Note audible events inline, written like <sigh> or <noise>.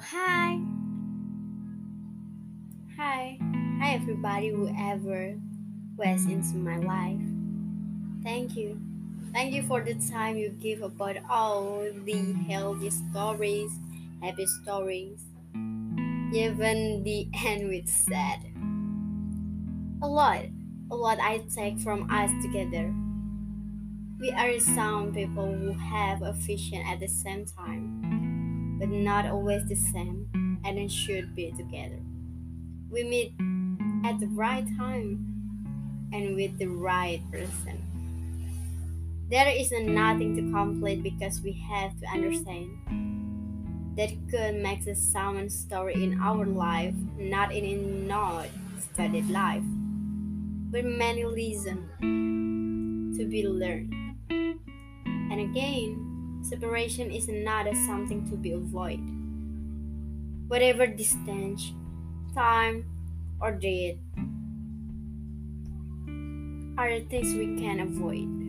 Hi. Hi. Hi, everybody who ever was into my life. Thank you. Thank you for the time you give about all the healthy stories, happy stories, even the <laughs> end with sad. A lot, a lot I take from us together. We are some people who have a vision at the same time, but not always the same, and it should be together. We meet at the right time and with the right person. There is nothing to complete because we have to understand that God makes a sound story in our life, not in a not studied life, but many lessons to be learned. And again, separation is not a something to be avoided. Whatever distance, time, or date are the things we can avoid.